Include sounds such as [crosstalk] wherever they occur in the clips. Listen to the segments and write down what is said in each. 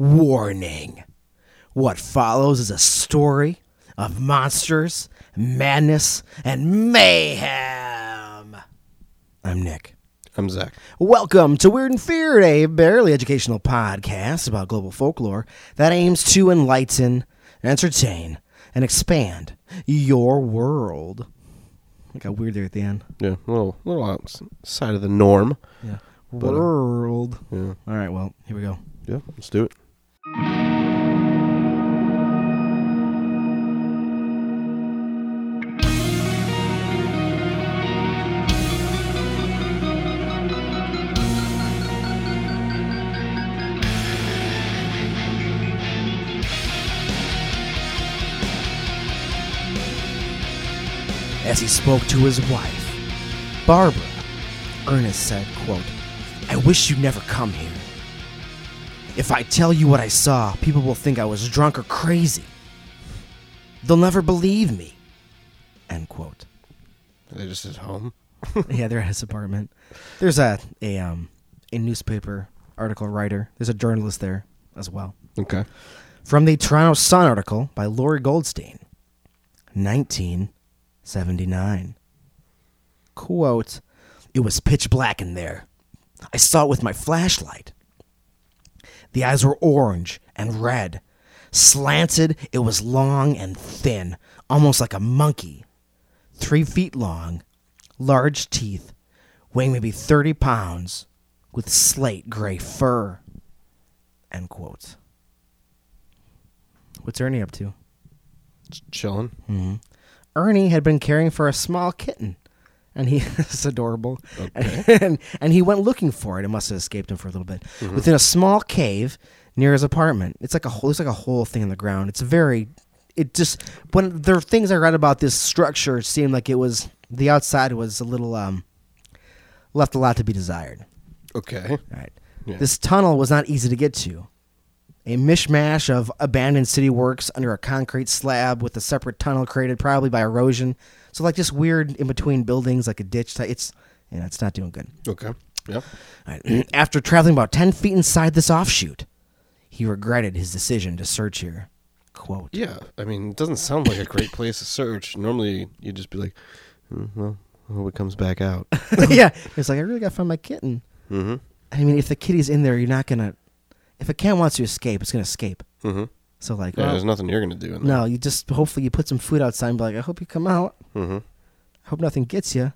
Warning. What follows is a story of monsters, madness, and mayhem. I'm Nick. I'm Zach. Welcome to Weird and Feared, a barely educational podcast about global folklore that aims to enlighten, entertain, and expand your world. I got weird there at the end. Yeah, a little, little outside of the norm. Yeah. But, uh, World. Yeah, All right, well, here we go. yeah, let's do it. As he spoke to his wife, Barbara, Ernest said, quote, I wish you'd never come here. If I tell you what I saw, people will think I was drunk or crazy. They'll never believe me. End quote. They're they just at home? [laughs] yeah, they're at his apartment. There's a, a um a newspaper article writer. There's a journalist there as well. Okay. From the Toronto Sun article by Lori Goldstein, 1979. Quote, It was pitch black in there. I saw it with my flashlight. The eyes were orange and red. Slanted, it was long and thin, almost like a monkey. Three feet long, large teeth, weighing maybe 30 pounds, with slate gray fur. End quote. What's Ernie up to? Chilling. Mm-hmm. Ernie had been caring for a small kitten, and he [laughs] is adorable. Okay. [laughs] And, and he went looking for it. It must have escaped him for a little bit. Within a small cave near his apartment. It's like a whole, it's like a whole thing in the ground. It's very, it just when there are things I read about this structure, it seemed like it was the outside was a little um left a lot to be desired. Okay. All right. Yeah. This tunnel was not easy to get to. A mishmash of abandoned city works under a concrete slab with a separate tunnel created probably by erosion. So like just weird in between buildings, like a ditch. It's yeah, it's not doing good. Okay. Yeah. Right. [clears throat] After traveling about ten feet inside this offshoot, he regretted his decision to search here. Quote. Yeah, I mean, it doesn't sound like a great place to search. Normally, you'd just be like, "Hmm, well, I hope it comes back out. [laughs] yeah, it's like I really got to find my kitten. mm-hmm. I mean, if the kitty's in there, you're not gonna. If a cat wants to escape, it's gonna escape. Mm-hmm. So like, Yeah, well, there's nothing you're going to do in No, you just hopefully you put some food outside and be like, I hope you come out. Mm-hmm. I hope nothing gets you.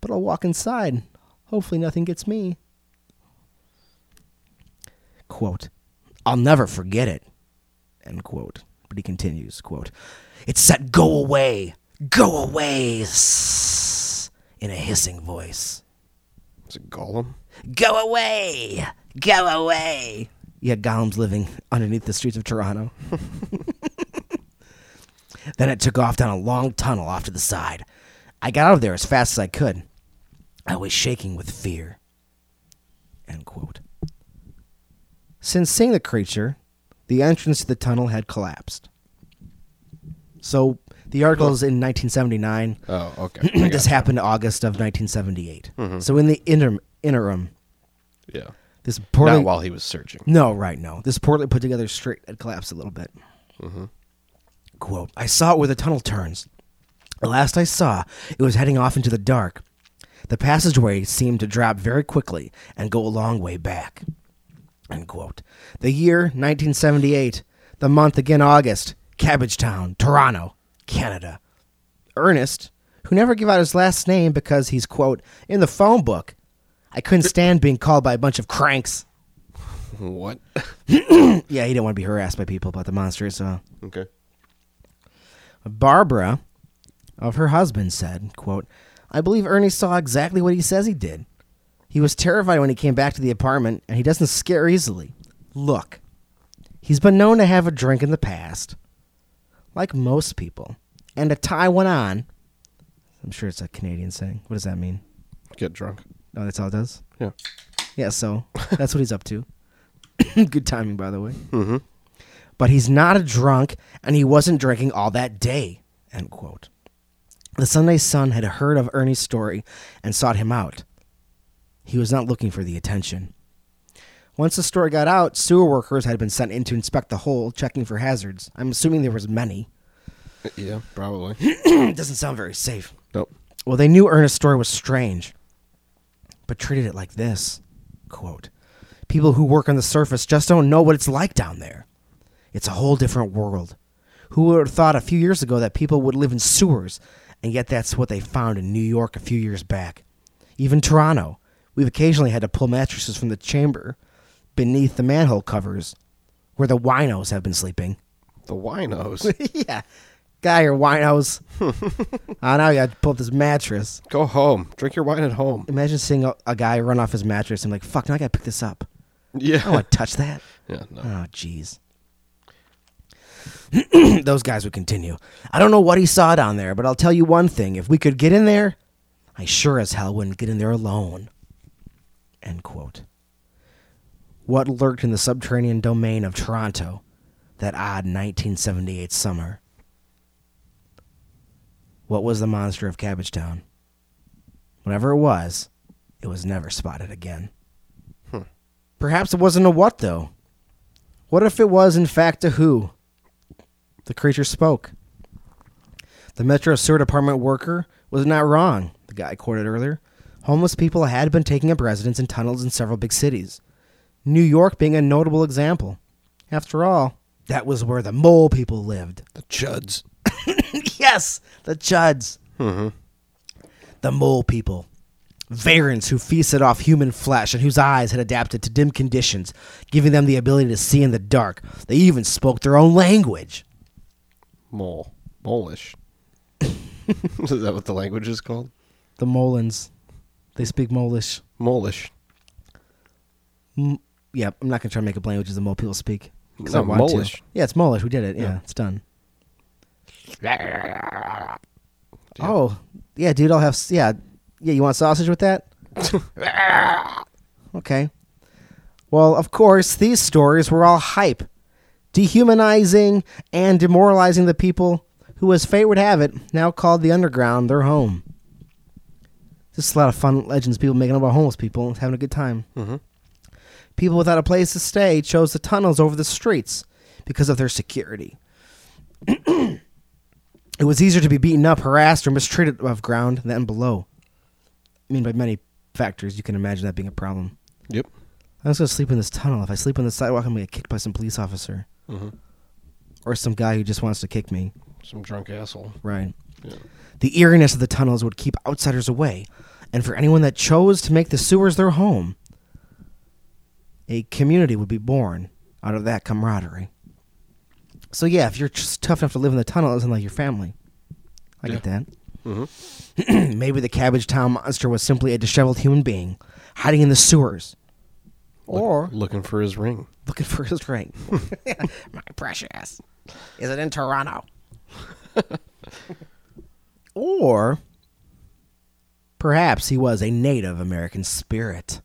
But I'll walk inside. Hopefully nothing gets me. Quote, I'll never forget it. End quote. But he continues, quote, It said, Go away, go away, in a hissing voice. Is it Gollum? Go away, go away. Yeah, Gollum's living underneath the streets of Toronto. [laughs] then it took off down a long tunnel off to the side. I got out of there as fast as I could. I was shaking with fear. End quote. Since seeing the creature, the entrance to the tunnel had collapsed. So the article is in 1979. Oh, okay. [clears throat] This happened August of 1978. Mm-hmm. So in the interim, interim, Yeah. This poorly Not while he was searching. no, right, no. This poorly put together straight had collapsed a little bit. Mm-hmm. Quote, I saw it where the tunnel turns. The last I saw, it was heading off into the dark. The passageway seemed to drop very quickly and go a long way back. End quote. The year 1978. The month again August. Cabbagetown, Toronto, Canada. Ernest, who never gave out his last name because he's, quote, in the phone book. I couldn't stand being called by a bunch of cranks. What? [coughs] Yeah, he didn't want to be harassed by people about the monsters, so okay. Barbara of her husband said, quote, I believe Ernie saw exactly what he says he did. He was terrified when he came back to the apartment, and he doesn't scare easily. Look, he's been known to have a drink in the past, like most people, and to tie one on. I'm sure it's a Canadian saying. What does that mean? Get drunk. Oh, that's all it does? Yeah. Yeah, so [laughs] that's what he's up to. [coughs] Good timing, by the way. Mm-hmm. but he's not a drunk and he wasn't drinking all that day. End quote. The Sunday Sun had heard of Ernie's story and sought him out. He was not looking for the attention. Once the story got out, sewer workers had been sent in to inspect the hole, checking for hazards. I'm assuming there was many. Yeah, probably. it [coughs] doesn't sound very safe. nope. Well, they knew Ernest's story was strange, but treated it like this quote, People who work on the surface just don't know what it's like down there. It's a whole different world. Who would have thought a few years ago that people would live in sewers, and yet that's what they found in New York a few years back. Even Toronto. We've occasionally had to pull mattresses from the chamber beneath the manhole covers where the winos have been sleeping. The winos. [laughs] yeah. Guy or winos. I now you got to pull up this mattress. Go home. Drink your wine at home. Imagine seeing a, a guy run off his mattress and be like, fuck, now I gotta pick this up. Yeah. I don't want to touch that. [laughs] yeah. No. Oh, jeez. [clears throat] Those guys would continue. I don't know what he saw down there, but I'll tell you one thing. If we could get in there, I sure as hell wouldn't get in there alone. End quote. What lurked in the subterranean domain of Toronto that odd 1978 summer? What was the monster of Cabbagetown? Whatever it was, it was never spotted again. Hmm. Perhaps it wasn't a what, though. What if it was, in fact, a who? The creature spoke. The Metro Sewer Department worker was not wrong, the guy quoted earlier. Homeless people had been taking up residence in tunnels in several big cities, New York being a notable example. After all, that was where the mole people lived. The chuds. [laughs] yes, the Chuds. Mm-hmm. The mole people. Varans who feasted off human flesh and whose eyes had adapted to dim conditions, giving them the ability to see in the dark. They even spoke their own language. Mole. Molish. [laughs] is that what the language is called? The Molins. They speak Molish. Molish. M- yeah, I'm not going to try to make up languages the mole people speak. No, I want to. Molish. Yeah, it's Molish. We did it. Yeah, Yeah. it's done. Oh, yeah, dude, I'll have. Yeah, yeah, you want sausage with that? [laughs] okay. Well, of course, these stories were all hype, dehumanizing and demoralizing the people who, as fate would have it, now called the underground their home. Just a lot of fun legends, people making up about homeless people, having a good time. Mm-hmm. People without a place to stay chose the tunnels over the streets because of their security. [clears throat] it was easier to be beaten up, harassed, or mistreated above ground than below. I mean, by many factors, you can imagine that being a problem. Yep. I'm just gonna sleep in this tunnel. If I sleep on the sidewalk, I'm gonna get kicked by some police officer Mm-hmm. or some guy who just wants to kick me. Some drunk asshole. Right. Yeah. The eeriness of the tunnels would keep outsiders away, and for anyone that chose to make the sewers their home, a community would be born out of that camaraderie. So yeah, if you're just tough enough to live in the tunnel, it isn't like your family. I get that. Mm-hmm. [clears throat] Maybe the Cabbage Town monster was simply a disheveled human being hiding in the sewers, or looking for his ring. looking for his ring. [laughs] [laughs] My precious, is it in Toronto? [laughs] or perhaps he was a Native American spirit.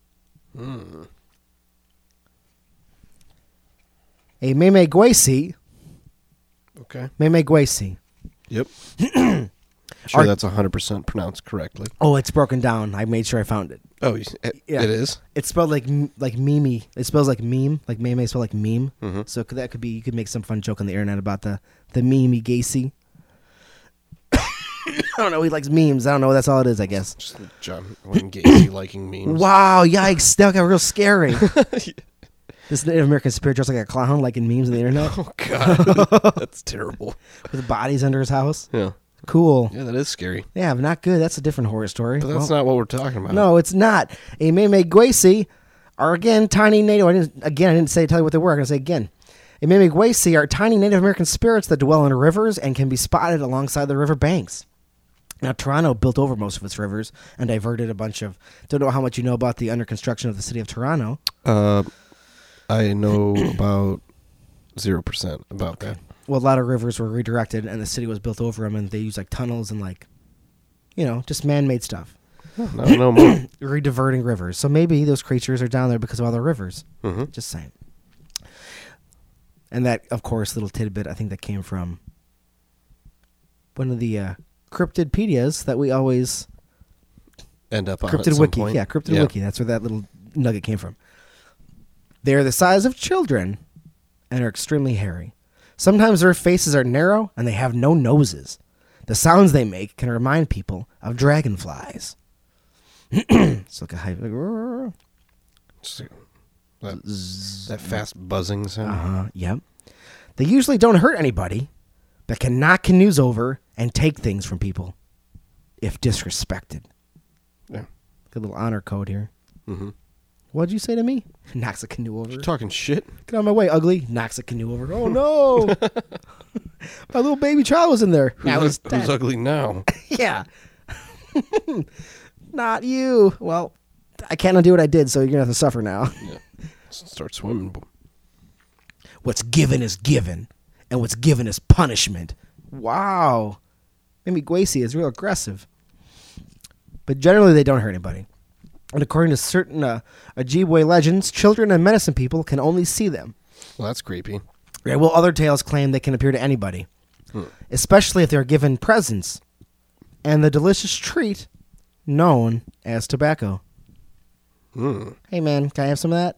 A Meme Gwesi, Okay. Meme Gwesi. Yep. [clears throat] sure, Are- that's hundred percent pronounced correctly. Oh, it's broken down. I made sure I found it. Oh, you- it, Yeah. it is. It's spelled like m- like meme. It spells like meme, like meme spelled like meme. Mhm. So could, that could be you could make some fun joke on the internet about the the meme Gacy. [coughs] I don't know. He likes memes. I don't know. That's all it is. I guess. Just John Wayne Gacy liking memes. Wow! Yikes! That got real scary. [laughs] this Native American spirit dressed like a clown, like in memes on the internet [laughs] Oh God, [laughs] that's terrible. with bodies under his house. Yeah. Cool. Yeah, that is scary. Yeah, not good. That's a different horror story. But that's Well, not what we're talking about. No, it's not. A Meme Gwesi are again tiny native. I didn't, again, I didn't say tell you what they were. I'm gonna say again. A Meme Gwesi are tiny Native American spirits that dwell in rivers and can be spotted alongside the river banks. Now, Toronto built over most of its rivers and diverted a bunch of. Don't know how much you know about the under construction of the city of Toronto. Uh, I know about zero percent about that. Well, a lot of rivers were redirected, and the city was built over them, and they used like tunnels and like, you know, just man-made stuff, No, no more. rediverting rivers. So maybe those creatures are down there because of all the rivers. hmm Just saying. And that, of course, little tidbit, I think that came from one of the uh, cryptidpedias that we always End up on at cryptid some wiki. point. Yeah, cryptid wiki. That's where that little nugget came from. They are the size of children and are extremely hairy. Sometimes their faces are narrow and they have no noses. The sounds they make can remind people of dragonflies. it's like a high. Just like That, that fast buzzing sound. Uh huh. Yep. They usually don't hurt anybody, but can knock canoes over and take things from people if disrespected. Yeah. Good little honor code here. Mm-hmm. What'd you say to me? [laughs] Knocks a canoe over. Talking shit. Get out of my way, ugly. Knocks a canoe over. Oh no! [laughs] my little baby child was in there. Now who's, he's who's dead. ugly now? [laughs] yeah. Not you. Well, I can't undo what I did, so you're gonna have to suffer now. yeah. Start swimming. what's given is given, and what's given is punishment. Wow. Meme Gwesi is real aggressive. But generally, they don't hurt anybody. And according to certain uh, Ojibwe legends, children and medicine people can only see them. Well, that's creepy. Yeah, well, other tales claim they can appear to anybody, especially if they're given presents and the delicious treat known as tobacco. Hmm. Hey, man, can I have some of that?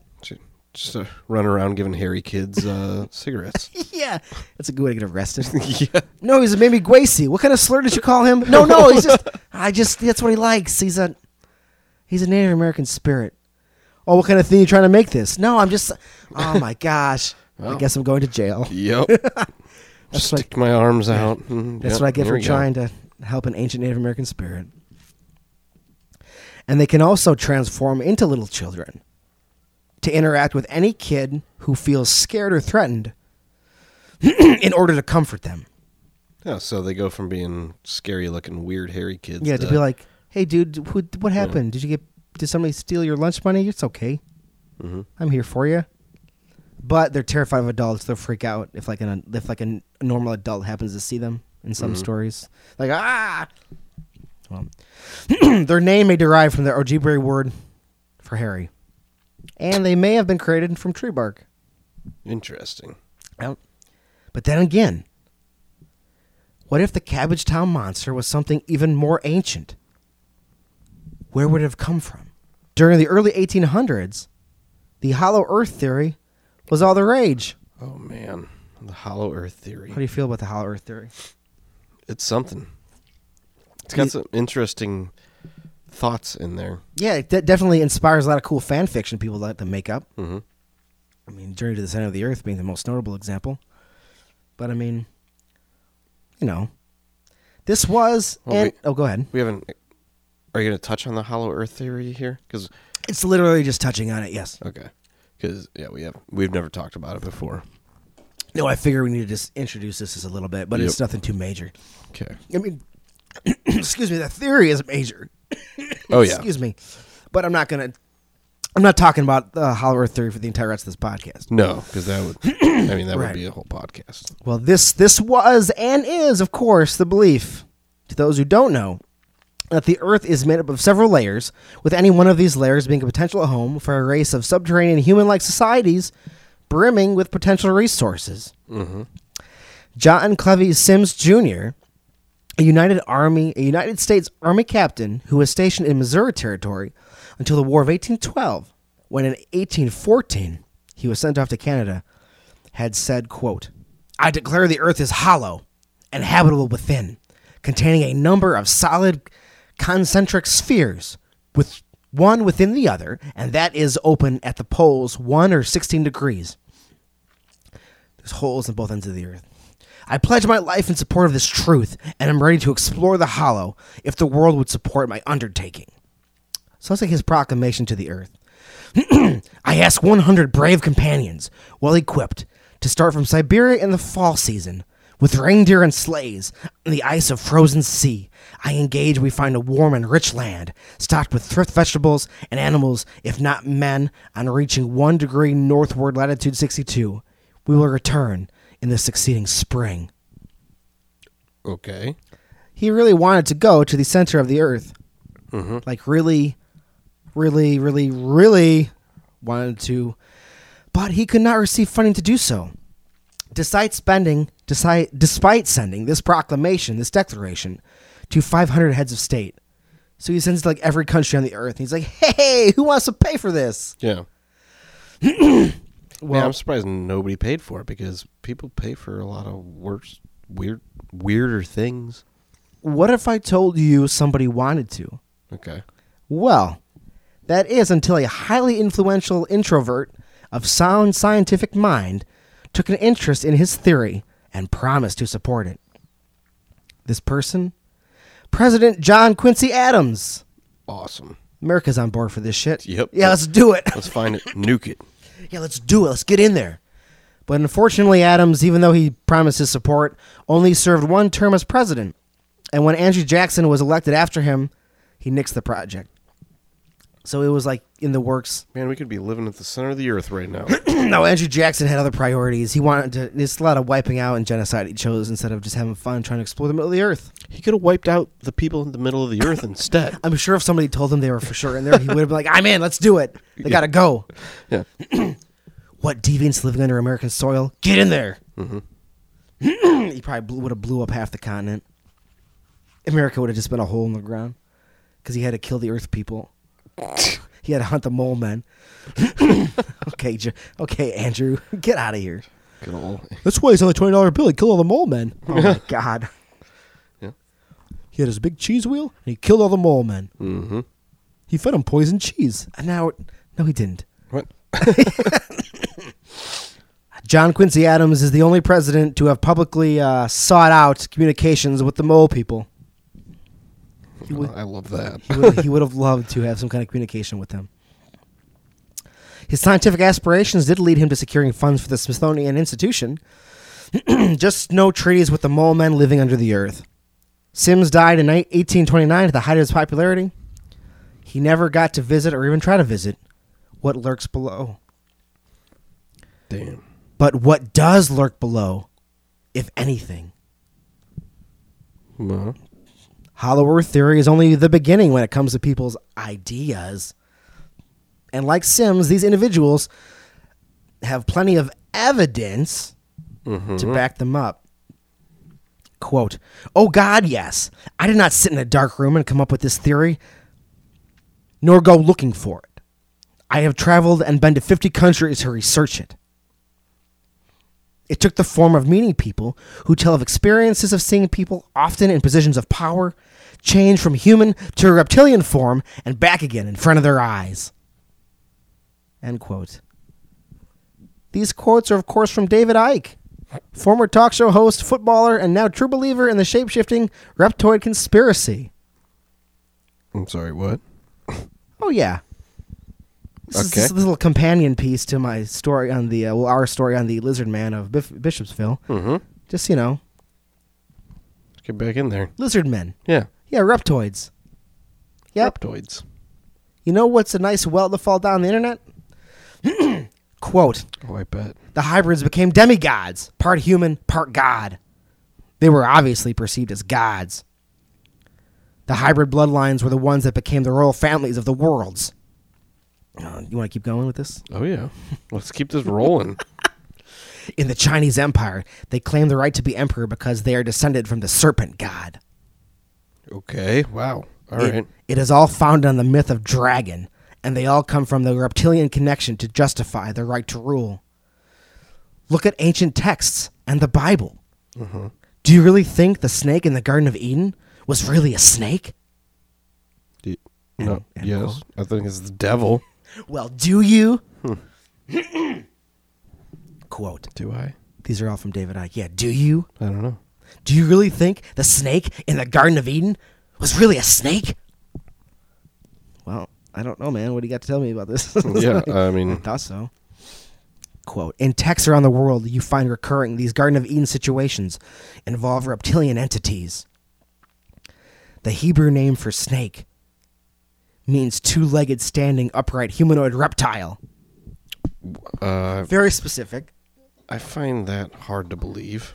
Just uh, run around giving hairy kids uh, [laughs] cigarettes. yeah, that's a good way to get arrested. [laughs] yeah. No, he's a Meme Gwesi. What kind of slur did you call him? No, no, he's just. I just. That's what he likes. He's a. He's a Native American spirit. Oh, what kind of thing are you trying to make this? No, I'm just. Oh my [laughs] gosh. I guess I'm going to jail. Yep. [laughs] That's Stick my arms out. Mm, That's yep, what I get for we go. trying to help an ancient Native American spirit. And they can also transform into little children to interact with any kid who feels scared or threatened [clears throat] in order to comfort them. Yeah, so they go from being scary looking, weird, hairy kids. Yeah, to be like, "Hey, dude, who, what happened? Did you get? Did somebody steal your lunch money? It's okay. hmm I'm here for you." But they're terrified of adults. They'll freak out if like an if like a normal adult happens to see them in some Mhm. stories. Like ah. Well, [clears throat] their name may derive from the Ojibwe word for hairy, and they may have been created from tree bark. interesting. But then again, what if the Cabbage Town monster was something even more ancient? Where would it have come from? During the early 1800s, the hollow earth theory was all the rage. Oh man, the hollow Earth theory. How do you feel about the hollow earth theory? It's something. It's got some interesting thoughts in there. Yeah, it de- definitely inspires a lot of cool fan fiction people like to make up. hmm I mean, Journey to the Center of the Earth being the most notable example. But I mean, you know, this was. Well, and, we- oh, go ahead. We haven't. Are you going to touch on the hollow Earth theory here? Because It's literally just touching on it. Yes. okay, because yeah, we have we've never talked about it before. No, I figure we need to just introduce this as a little bit, but it's nothing too major. Okay. I mean, [clears throat] excuse me, the theory is major. [coughs] Oh yeah. Excuse me, but I'm not gonna. I'm not talking about the Hollow Earth theory for the entire rest of this podcast. No, because that would. I mean, that Right. would be a whole podcast. Well, this this was and is, of course, the belief. To those who don't know, that the Earth is made up of several layers, with any one of these layers being a potential home for a race of subterranean human-like societies, brimming with potential resources. Mm-hmm. John Cleves Symmes Jr., a United Army, a United States Army captain who was stationed in Missouri Territory until the War of 1812, when in 1814 he was sent off to Canada, had said, quote, I declare the earth is hollow and habitable within, containing a number of solid concentric spheres, with one within the other, and that is open at the poles one or 16 degrees. There's holes in both ends of the earth. I pledge my life in support of this truth, and I'm ready to explore the hollow if the world would support my undertaking. So Sounds like his proclamation to the earth. [clears throat] I ask 100 brave companions, well equipped, to start from Siberia in the fall season. With reindeer and sleighs on the ice of frozen sea, I engage. We find a warm and rich land, stocked with thrift vegetables and animals, if not men. On reaching one degree northward, latitude 62, we will return in the succeeding spring. Okay. He really wanted to go to the center of the earth. Mm-hmm. like really really really really wanted to but he could not receive funding to do so despite spending despite, despite sending this proclamation this declaration to 500 heads of state so he sends it to like every country on the earth and he's like hey who wants to pay for this Yeah. [clears throat] Man, Well, I'm surprised nobody paid for it because people pay for a lot of worse, weird, weirder things. what if I told you somebody wanted to? Okay. Well, that is until a highly influential introvert of sound scientific mind took an interest in his theory and promised to support it. This person? President John Quincy Adams. Awesome. America's on board for this shit. Yep. Yeah, let's do it. Let's find it. Nuke it. [laughs] yeah, let's do it. Let's get in there. But unfortunately, Adams, even though he promised his support, only served one term as president. And when Andrew Jackson was elected after him, he nixed the project. So it was like in the works. Man, we could be living at the center of the earth right now. [clears throat] no, Andrew Jackson had other priorities. He wanted to. There's a lot of wiping out and genocide he chose instead of just having fun trying to explore the middle of the earth. he could have wiped out the people in the middle of the earth [laughs] instead. I'm sure if somebody told him they were for sure in there, he would have been like, "I'm in. Let's do it. They gotta go." [laughs] Yeah. [clears throat] What deviants living under American soil? Get in there. Mm-hmm. [clears throat] he probably would have blew up half the continent. America would have just been a hole in the ground because he had to kill the Earth people. [laughs] he had to hunt the mole men. okay, Jo- okay, Andrew, [laughs] get out of here. Good old. That's why he's on the twenty dollar bill. He killed all the mole men. Oh my god. Yeah. He had his big cheese wheel and he killed all the mole men. Mm-hmm. He fed them poisoned cheese. And now, no, he didn't. What? [laughs] John Quincy Adams is the only president to have publicly uh, sought out communications with the mole people. He would, I love that. he, would, have [laughs] loved to have some kind of communication with them. His scientific aspirations did lead him to securing funds for the Smithsonian Institution, [clears throat] just no treaties with the mole men living under the earth. Symmes died in 1829 at the height of his popularity. He never got to visit or even try to visit what lurks below. Damn. But what does lurk below, if anything? Well, Hollow Earth theory is only the beginning when it comes to people's ideas. And like Symmes, these individuals have plenty of evidence to mm-hmm. back them up. Quote, Oh God, yes. I did not sit in a dark room and come up with this theory, nor go looking for it. I have traveled and been to 50 countries to research it. It took the form of meeting people who tell of experiences of seeing people, often in positions of power, change from human to reptilian form and back again in front of their eyes. End quote. These quotes are, of course, from David Icke, former talk show host, footballer, and now true believer in the shape shifting reptoid conspiracy. I'm sorry. What? Oh, yeah. This is Okay. this little companion piece to my story on the, uh, well, our story on the lizard man of Bif- Bishopsville. Mm-hmm. Just, you know, Let's get back in there. lizard men. Yeah. Yeah, reptoids. Yep. Reptoids. You know what's a nice well to fall down the internet? [clears throat] Quote Oh, I bet. The hybrids became demigods, part human, part god. They were obviously perceived as gods. The hybrid bloodlines were the ones that became the royal families of the worlds. Uh, you want to keep going with this? Oh yeah. [laughs] Let's keep this rolling. [laughs] In the Chinese Empire, they claim the right to be emperor because they are descended from the serpent god. okay. Wow. All It- right. it is all founded on the myth of dragon, and they all come from the reptilian connection to justify their right to rule. Look at ancient texts and the Bible. Do you really think the snake in the Garden of Eden was really a snake? Do- no. and yes. I think it's the devil. Well, do you? Hmm. [clears throat] Quote. Do I? These are all from David Icke. Yeah, do you? I don't know. Do you really think the snake in the Garden of Eden was really a snake? Well, I don't know, man. What do you got to tell me about this? [laughs] Yeah. I mean, I thought so. Quote In texts around the world, you find recurring these Garden of Eden situations involve reptilian entities. The Hebrew name for snake means two legged, standing, upright humanoid reptile. uh, Very specific. I find that hard to believe.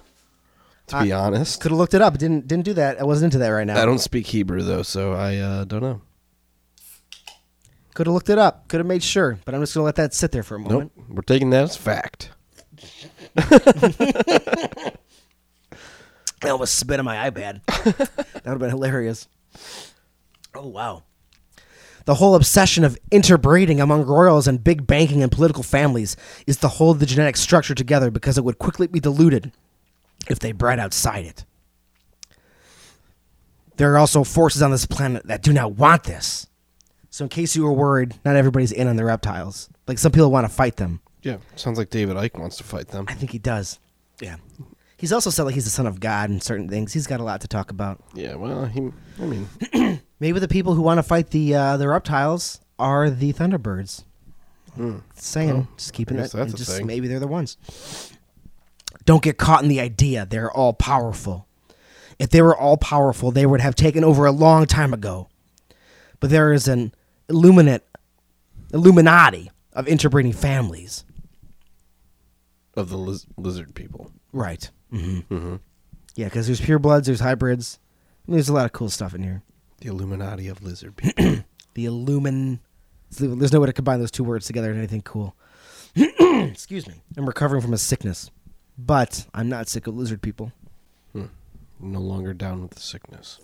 To be honest, Could have looked it up. Didn't didn't do that. I wasn't into that right now. I don't speak Hebrew though, so I uh, don't know. Could have looked it up. Could have made sure. But I'm just gonna let that sit there for a moment. Nope. We're taking that as fact. [laughs] I almost spit on my iPad. [laughs] that would have been hilarious. Oh wow. The whole obsession of interbreeding among royals and big banking and political families is to hold the genetic structure together because it would quickly be diluted if they bred outside it. There are also forces on this planet that do not want this. So, in case you were worried, not everybody's in on the reptiles. Like, some people want to fight them. Yeah, sounds like David Icke wants to fight them. I think he does. Yeah. He's also said like he's the son of God and certain things. He's got a lot to talk about. Yeah, well, he. I mean, [clears throat] Maybe the people who want to fight the uh, the reptiles are the Thunderbirds. Saying, Well, just keeping I it. that's just thing. maybe they're the ones. Don't get caught in the idea they're all powerful. If they were all powerful, they would have taken over a long time ago. But there is an illuminate, Illuminati of interbreeding families. of the liz- lizard people. Right. Mm-hmm. Yeah, because there's purebloods, there's hybrids. There's a lot of cool stuff in here. The Illuminati of lizard [clears throat] people. The illumin. There's no way to combine those two words together in anything cool. [clears throat] Excuse me. I'm recovering from a sickness, but I'm not sick of lizard people. no longer down with the sickness.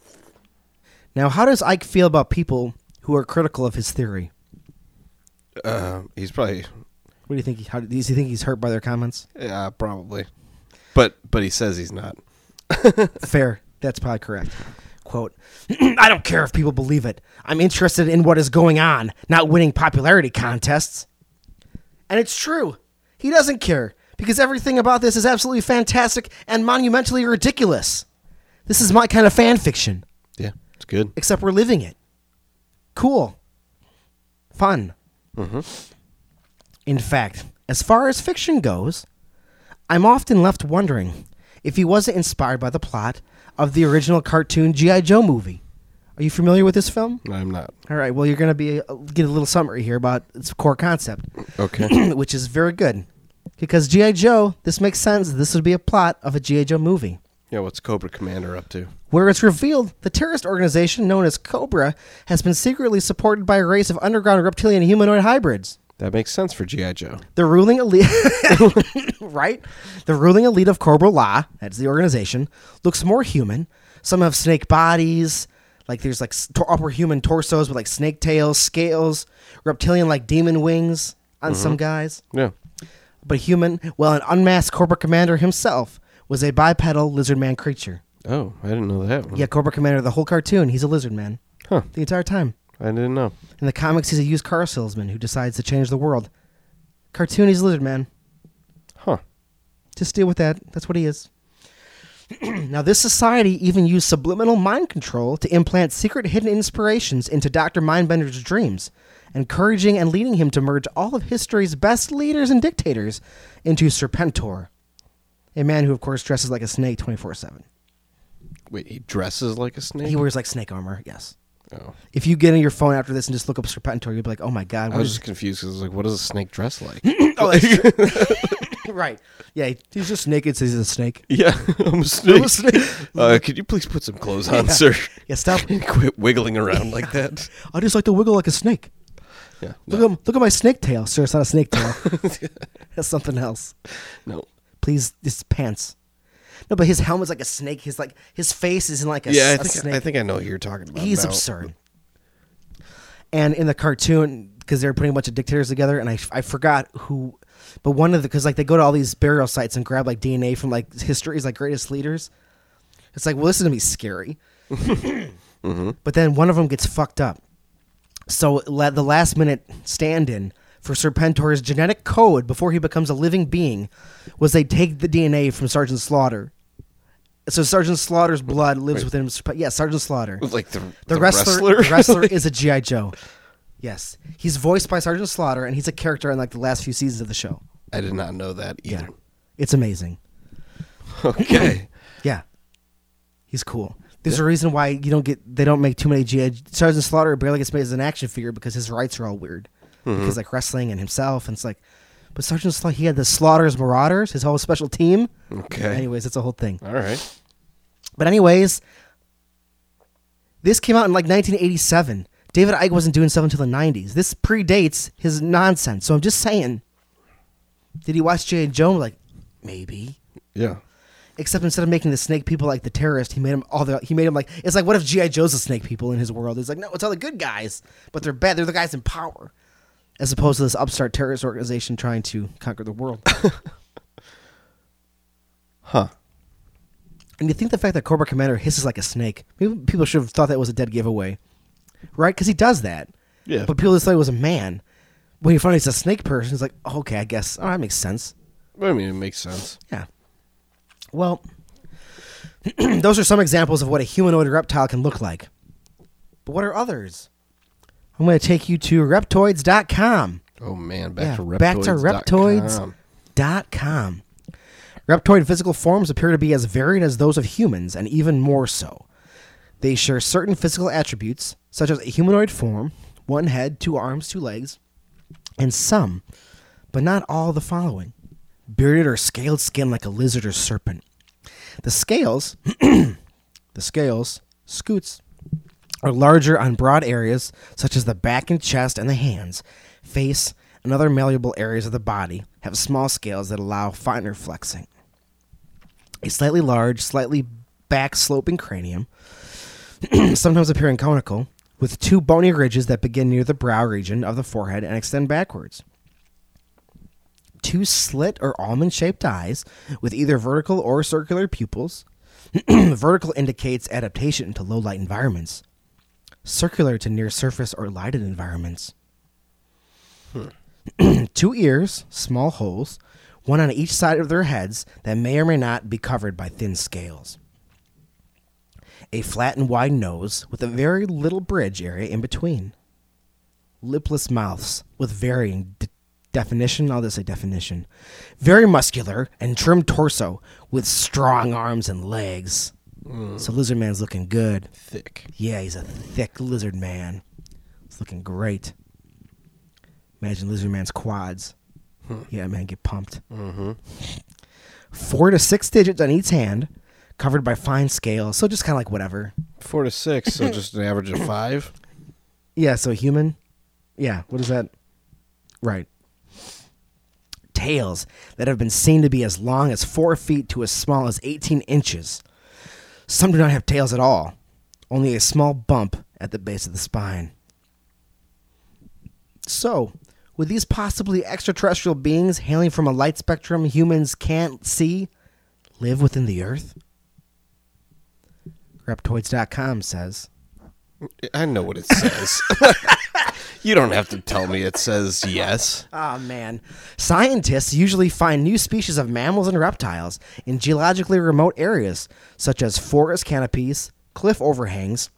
Now, how does Icke feel about people who are critical of his theory? Uh, he's probably, What do you think? How does he think he's hurt by their comments? yeah, probably. But but he says he's not. [laughs] Fair. That's probably correct. Quote, [clears throat] I don't care if people believe it. I'm interested in what is going on, not winning popularity contests. And it's true. He doesn't care because everything about this is absolutely fantastic and monumentally ridiculous. This is my kind of fan fiction, Yeah, it's good. except we're living it. Cool. Fun. Mm-hmm. In fact, as far as fiction goes, I'm often left wondering if he wasn't inspired by the plot of the original cartoon G.I. Joe movie. Are you familiar with this film? I'm not. All right, well, you're going to be uh, get a little summary here about its core concept, Okay. [clears throat] which is very good. Because G.I. Joe, this makes sense. This would be a plot of a G.I. Joe movie. yeah, what's Cobra Commander up to? Where it's revealed the terrorist organization known as Cobra has been secretly supported by a race of underground reptilian humanoid hybrids. That makes sense for GI Joe. The ruling elite, [laughs] right? The ruling elite of Cobra La, that's the organization, looks more human. Some have snake bodies, like there's like upper human torsos with like snake tails, scales, reptilian like demon wings on some mm-hmm. guys. Yeah. But human, well, an unmasked Cobra Commander himself was a bipedal lizard man creature. Oh, I didn't know that. One. Yeah, Cobra Commander, the whole cartoon, he's a lizard man Huh. the entire time. I didn't know. In the comics, he's a used car salesman who decides to change the world. Cartoon, he's lizard man. Huh. Just deal with that. That's what he is. [clears throat] now, this society even used subliminal mind control to implant secret hidden inspirations into Dr. Mindbender's dreams, encouraging and leading him to merge all of history's best leaders and dictators into Serpentor, a man who, of course, dresses like a snake 24 7. Wait, he dresses like a snake? He wears like snake armor, yes. Oh. If you get on your phone after this and just look up Serpentor, you'll be like, oh my god, I was is just confused because I was like, what does a snake dress like? [clears throat] Oh, [laughs] [laughs] right. Yeah, he's just naked, so he's a snake. yeah, [laughs] I'm a snake. a snake. Uh, could you please put some clothes on, sir? Yeah, stop. Quit wiggling around like that. I just like to wiggle like a snake. Yeah. Look, No. at, look at my snake tail. Sir, it's not a snake tail. That's something else. no. Please, this pants. No, but his helmet's like a snake. His like his face is in like a, Yeah, I a think snake. I think I know who you're talking about. He's now. absurd. And in the cartoon, because they're putting a bunch of dictators together, and I, I forgot who, but one of the because like they go to all these burial sites and grab like DNA from like history's like greatest leaders. It's like, well, this is gonna be scary. [laughs] Mm-hmm. But then one of them gets fucked up. So la- the last minute stand-in for Serpentor's genetic code before he becomes a living being was they take the DNA from Sergeant Slaughter. So Sergeant Slaughter's blood lives within him. Yeah, Sergeant Slaughter. [laughs] Like the, The, the, wrestler, the wrestler [laughs] is a GI Joe. Yes, he's voiced by Sergeant Slaughter, and he's a character in like the last few seasons of the show. I did not know that Yeah, it's amazing. [laughs] Okay. Yeah, he's cool. There's a reason why you don't get they don't make too many GI Sergeant Slaughter barely gets made as an action figure because his rights are all weird because mm-hmm. like wrestling and himself and it's like, but Sergeant Slaughter he had the Slaughter's Marauders, his whole special team. Okay. Anyways, it's a whole thing. All right. But anyways, this came out in like 1987. David Icke wasn't doing stuff until the 90s. This predates his nonsense. So I'm just saying, did he watch J. Joe? Like, maybe. Yeah. Except instead of making the snake people like the terrorist, he made them all the. He made them like it's like what if GI Joe's the snake people in his world? It's like no, it's all the good guys, but they're bad. They're the guys in power, as opposed to this upstart terrorist organization trying to conquer the world. [laughs] Huh. and you think the fact that Cobra Commander hisses like a snake, maybe people should have thought that was a dead giveaway, right? Because he does that. Yeah. But people just thought he was a man. When you find out he's a snake person, it's like, oh, okay, I guess. Oh, that makes sense. I mean, it makes sense. Yeah. Well, [clears throat] those are some examples of what a humanoid reptile can look like. But what are others? I'm going to take you to reptoids.com. Oh man, back Yeah, to reptoids. back to reptoids. Dot com. Reptoid physical forms appear to be as varied as those of humans, and even more so. They share certain physical attributes, such as a humanoid form, one head, two arms, two legs, and some, but not all, the following bearded or scaled skin like a lizard or serpent. The scales, [clears throat] the scales, scoots, are larger on broad areas such as the back and chest and the hands, face, and other malleable areas of the body have small scales that allow finer flexing. A slightly large, slightly back sloping cranium, [clears throat] sometimes appearing conical, with two bony ridges that begin near the brow region of the forehead and extend backwards. Two slit or almond shaped eyes with either vertical or circular pupils. [clears throat] vertical indicates adaptation to low light environments circular to near surface or lighted environments. Hmm. [clears throat] Two ears, small holes, one on each side of their heads that may or may not be covered by thin scales. A flat and wide nose with a very little bridge area in between. Lipless mouths with varying d- definition. I'll just say definition. Very muscular and trimmed torso with strong arms and legs. So Lizard Man's looking good. Thick. Yeah, he's a thick lizard man. It's looking great. Imagine lizard man's quads. Yeah, man, get pumped. Mm-hmm. Four to six digits on each hand, covered by fine scales. So just kind of like whatever. Four to six, so [coughs] just an average of five. Yeah, so human. Yeah, what is that? Right. Tails that have been seen to be as long as four feet to as small as 18 inches. Some do not have tails at all, only a small bump at the base of the spine. So, would these possibly extraterrestrial beings hailing from a light spectrum humans can't see live within the Earth? Reptoids.com says. I know what it says. [laughs] you don't have to tell me it says yes. Oh man. Scientists usually find new species of mammals and reptiles in geologically remote areas, such as forest canopies, cliff overhangs,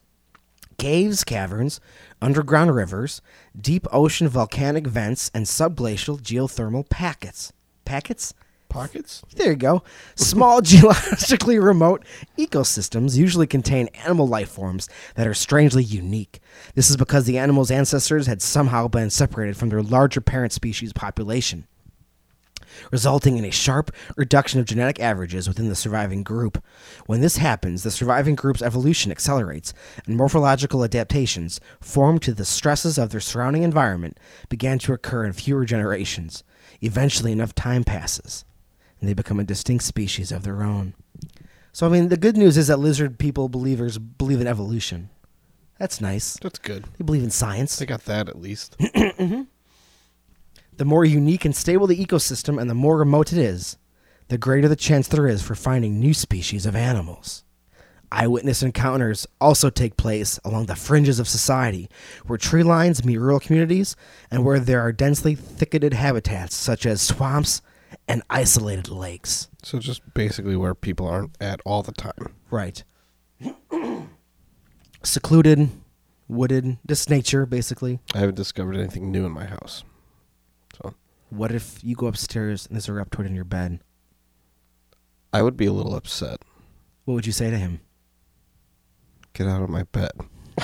caves, caverns, underground rivers, deep ocean volcanic vents, and subglacial geothermal packets. Packets? Pockets? There you go. Small [laughs] geologically remote ecosystems usually contain animal life forms that are strangely unique. This is because the animal's ancestors had somehow been separated from their larger parent species population, resulting in a sharp reduction of genetic averages within the surviving group. When this happens, the surviving group's evolution accelerates, and morphological adaptations formed to the stresses of their surrounding environment began to occur in fewer generations. Eventually, enough time passes and they become a distinct species of their own. So, I mean, the good news is that lizard people believers believe in evolution. That's nice. That's good. They believe in science. They got that at least. [clears throat] Mm-hmm. The more unique and stable the ecosystem and the more remote it is, the greater the chance there is for finding new species of animals. Eyewitness encounters also take place along the fringes of society, where tree lines meet rural communities and where there are densely thicketed habitats such as swamps and isolated lakes. so just basically where people aren't at all the time. Right. [clears throat] Secluded, wooded, just nature, basically. I haven't discovered anything new in my house. So What if you go upstairs and there's a reptoid in your bed? I would be a little upset. What would you say to him? Get out of my bed. [laughs]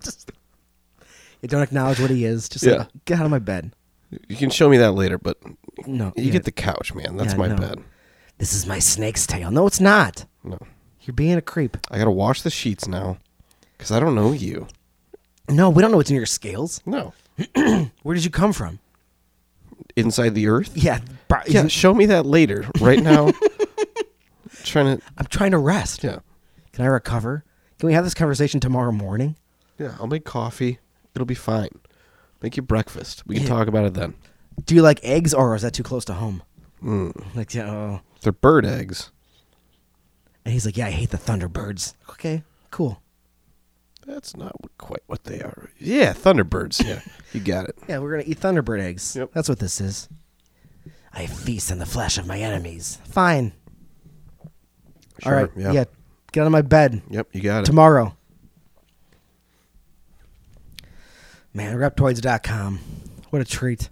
just, You don't acknowledge what he is. Just Yeah. like, get out of my bed. You can show me that later, but No. you yeah, get the couch, man. That's Yeah, my no. bed. This is my snake's tail. No, it's not. No. You're being a creep. I gotta wash the sheets now. Because I don't know you. No, we don't know what's in your scales. No. [clears throat] Where did you come from? Inside the earth? Yeah, Bro, Yeah, show me that later. Right now, [laughs] trying to. I'm trying to rest. Yeah, Can I recover? Can we have this conversation tomorrow morning? yeah. I'll make coffee. It'll be fine. Make you breakfast. We can Yeah. talk about it then. Do you like eggs or is that too close to home? Mm. Like, yeah, oh. They're bird eggs. And he's like, yeah, I hate the Thunderbirds. Okay, cool. That's not quite what they are. Yeah, Thunderbirds. Yeah, [laughs] you got it. Yeah, we're gonna eat Thunderbird eggs. Yep. That's what this is. I feast on the flesh of my enemies. Fine. All right. Yeah. Yeah. Get out of my bed Yep, you got it. tomorrow. Man, reptoids.com. What a treat.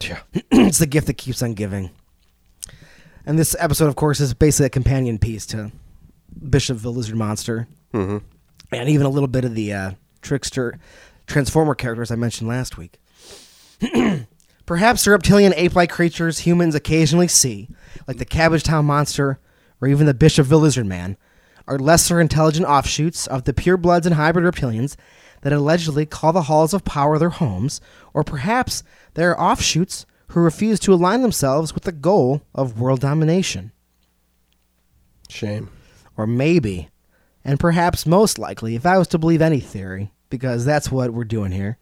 Yeah. [clears throat] it's the gift that keeps on giving. And this episode, of course, is basically a companion piece to Bishop the Lizard Monster, Mm-hmm. and even a little bit of the uh, trickster transformer characters I mentioned last week. [clears throat] Perhaps the reptilian ape-like creatures humans occasionally see, like the Cabbage Town monster or even the Bishopville Lizard Man, are lesser intelligent offshoots of the purebloods and hybrid reptilians that allegedly call the halls of power their homes, or perhaps they are offshoots who refuse to align themselves with the goal of world domination. Shame. Or maybe, and perhaps most likely, if I was to believe any theory, because that's what we're doing here,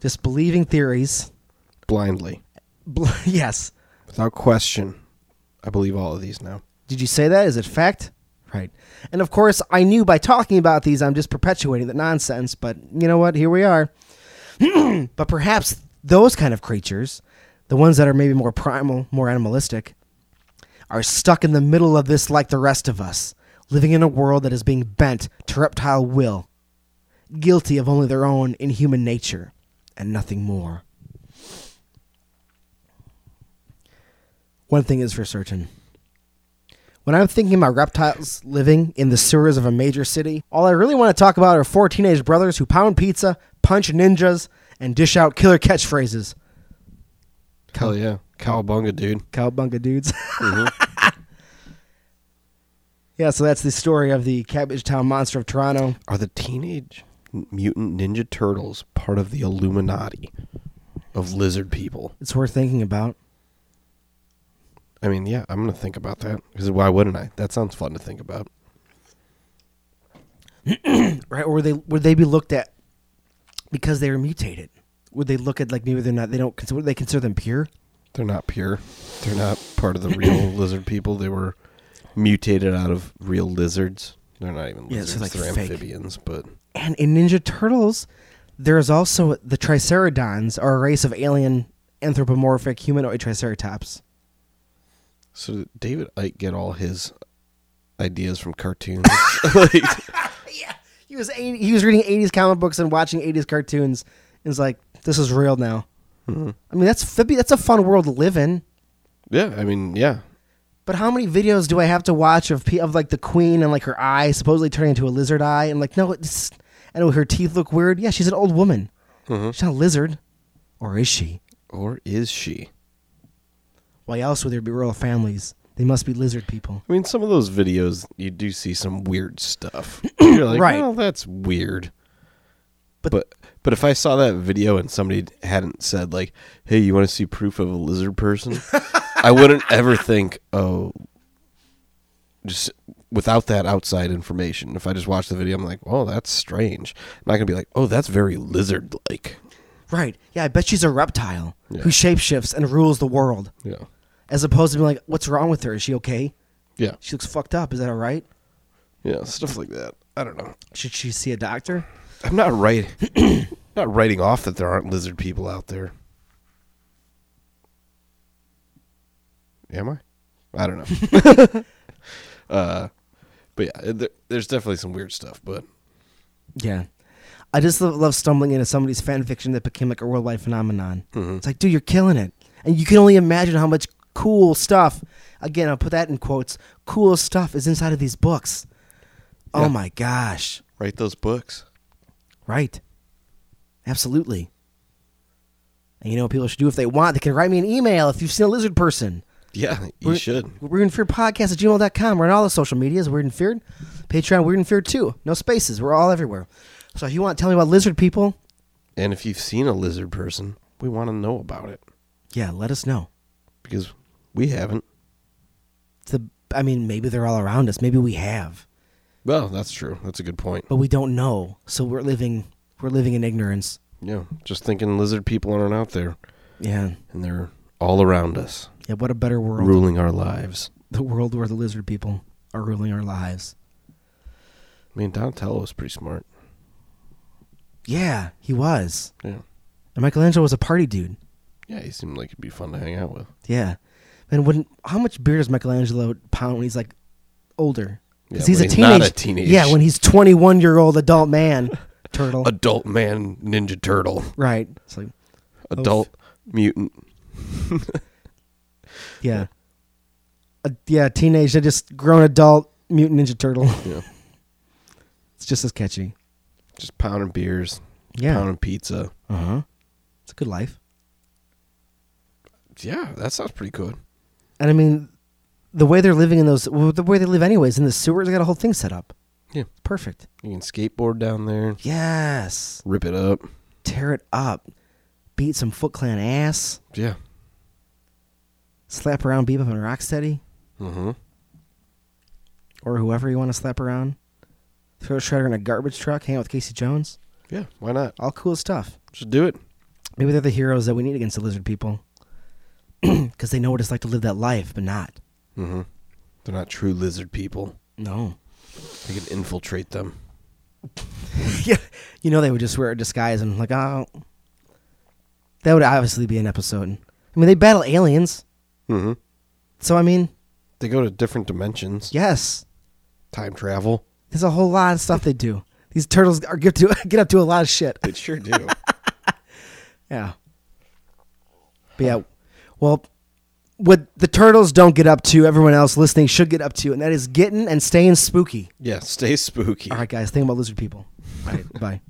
just believing theories. Blindly. Bl- [laughs] yes. Without question. I believe all of these now. Did you say that? Is it fact? Right. And of course, I knew by talking about these, I'm just perpetuating the nonsense, but you know what? Here we are. [clears throat] but perhaps those kind of creatures, the ones that are maybe more primal, more animalistic, are stuck in the middle of this like the rest of us, living in a world that is being bent to reptile will, guilty of only their own inhuman nature and nothing more. One thing is for certain. When I'm thinking about reptiles living in the sewers of a major city, all I really want to talk about are four teenage brothers who pound pizza, punch ninjas, and dish out killer catchphrases. Hell yeah. Cowabunga, dude. Cowabunga dudes. Mhm. [laughs] yeah, so that's the story of the Cabbage Town Monster of Toronto. Are the Teenage Mutant Ninja Turtles part of the Illuminati of lizard people? It's worth thinking about. I mean, yeah, I'm going to think about that. Because why wouldn't I? That sounds fun to think about. [coughs] Right? Or would they would they be looked at because they are mutated? Would they look at like maybe they're not they don't consider would they consider them pure? They're not pure. They're not part of the real [coughs] lizard people. They were mutated out of real lizards. They're not even Yeah, lizards. so like They're fake. amphibians, but And in Ninja Turtles, there's also the Triceratons, are a race of alien anthropomorphic humanoid triceratops. So did David Icke get all his ideas from cartoons? [laughs] like, [laughs] yeah, he was 80, he was reading 80s comic books and watching 80s cartoons, and was like, "This is real now." mhm. I mean, that's that's a fun world to live in. yeah, I mean, yeah. But how many videos do I have to watch of of like the queen and like her eye supposedly turning into a lizard eye and like no, it's, I know her teeth look weird. Yeah, she's an old woman. Mhm. She's not a lizard, or is she? Or is she? Why else would there be royal families? They must be lizard people. I mean, some of those videos, you do see some weird stuff. [clears throat] You're like, Right. well, that's weird. But- But, but if I saw that video and somebody hadn't said like, "Hey, you want to see proof of a lizard person?" [laughs] I wouldn't ever think, "Oh, just without that outside information." If I just watch the video, I'm like, "Oh, that's strange." I'm not gonna be like, "Oh, that's very lizard-like." Right. Yeah, I bet she's a reptile Yeah. who shapeshifts and rules the world. Yeah, As opposed to being like, what's wrong with her? Is she okay? yeah, She looks fucked up. Is that all right? yeah, stuff like that. I don't know. Should she see a doctor? I'm not writing, [clears throat] not writing off that there aren't lizard people out there. Am I? I don't know. [laughs] uh, but yeah, there, there's definitely some weird stuff. But Yeah. I just love, love stumbling into somebody's fan fiction that became like a worldwide phenomenon. Mhm. It's like, dude, you're killing it. And you can only imagine how much cool stuff, again, I'll put that in quotes, cool stuff is inside of these books. Oh yeah. Oh my gosh. write those books. Right. Absolutely. And you know what people should do if they want? They can write me an email if you've seen a lizard person. Yeah, you We're- should. Weird and Feared Podcast at gmail.com. We're on all the social medias, Weird and Feared. Patreon, Weird and Feared too. No spaces. We're all everywhere. So if you want to tell me about lizard people, And if you've seen a lizard person, we want to know about it yeah, let us know. because We haven't. The I mean, maybe they're all around us. Maybe we have, Well, that's true. That's a good point. but we don't know. So we're living we're living in ignorance. Yeah, just thinking lizard people aren't out there, Yeah. and they're all around us, Yeah, what a better world. ruling our lives. The world where the lizard people are ruling our lives. I mean, Donatello was pretty smart. Yeah, he was. Yeah, And Michelangelo was a party dude. yeah, he seemed like he'd be fun to hang out with. Yeah. And when how much beer does Michelangelo pound when he's like older? Yeah, Because he's a teenage. not a teenage. Yeah, when he's twenty one year old adult man [laughs] turtle. adult man Ninja Turtle, right. It's like adult mutant. [laughs] yeah. A, yeah, teenage, I just grown adult mutant ninja turtle. Yeah, [laughs] It's just as catchy. just pounding beers, Yeah. pounding pizza. Uh huh. It's a good life. Yeah, that sounds pretty good. And I mean, the way they're living in those, well, the way they live anyways in the sewers, they got a whole thing set up. Yeah. Perfect. You can skateboard down there, Yes. rip it up. Tear it up. Beat some Foot Clan ass. Yeah. Slap around Bebop and Rocksteady. Mm-hmm. Or whoever you want to slap around. Throw a Shredder in a garbage truck, hang out with Casey Jones. Yeah, why not? All cool stuff. Just do it. Maybe they're the heroes that we need against the lizard people. [clears throat] Because they know what it's like to live that life, but not. Mm-hmm. They're not true lizard people. No. They can infiltrate them. [laughs] yeah. You know they would just wear a disguise and like, oh. That would obviously be an episode. I mean, they battle aliens. Mm-hmm. So, I mean, They go to different dimensions. yes. Time travel. There's a whole lot of stuff they do. These turtles are get to [laughs] get up to a lot of shit. They sure do. [laughs] Yeah. But yeah, well, what the turtles don't get up to, everyone else listening should get up to, and that is getting and staying spooky. yeah, stay spooky. All right, guys, think about lizard people. All right, [laughs] bye.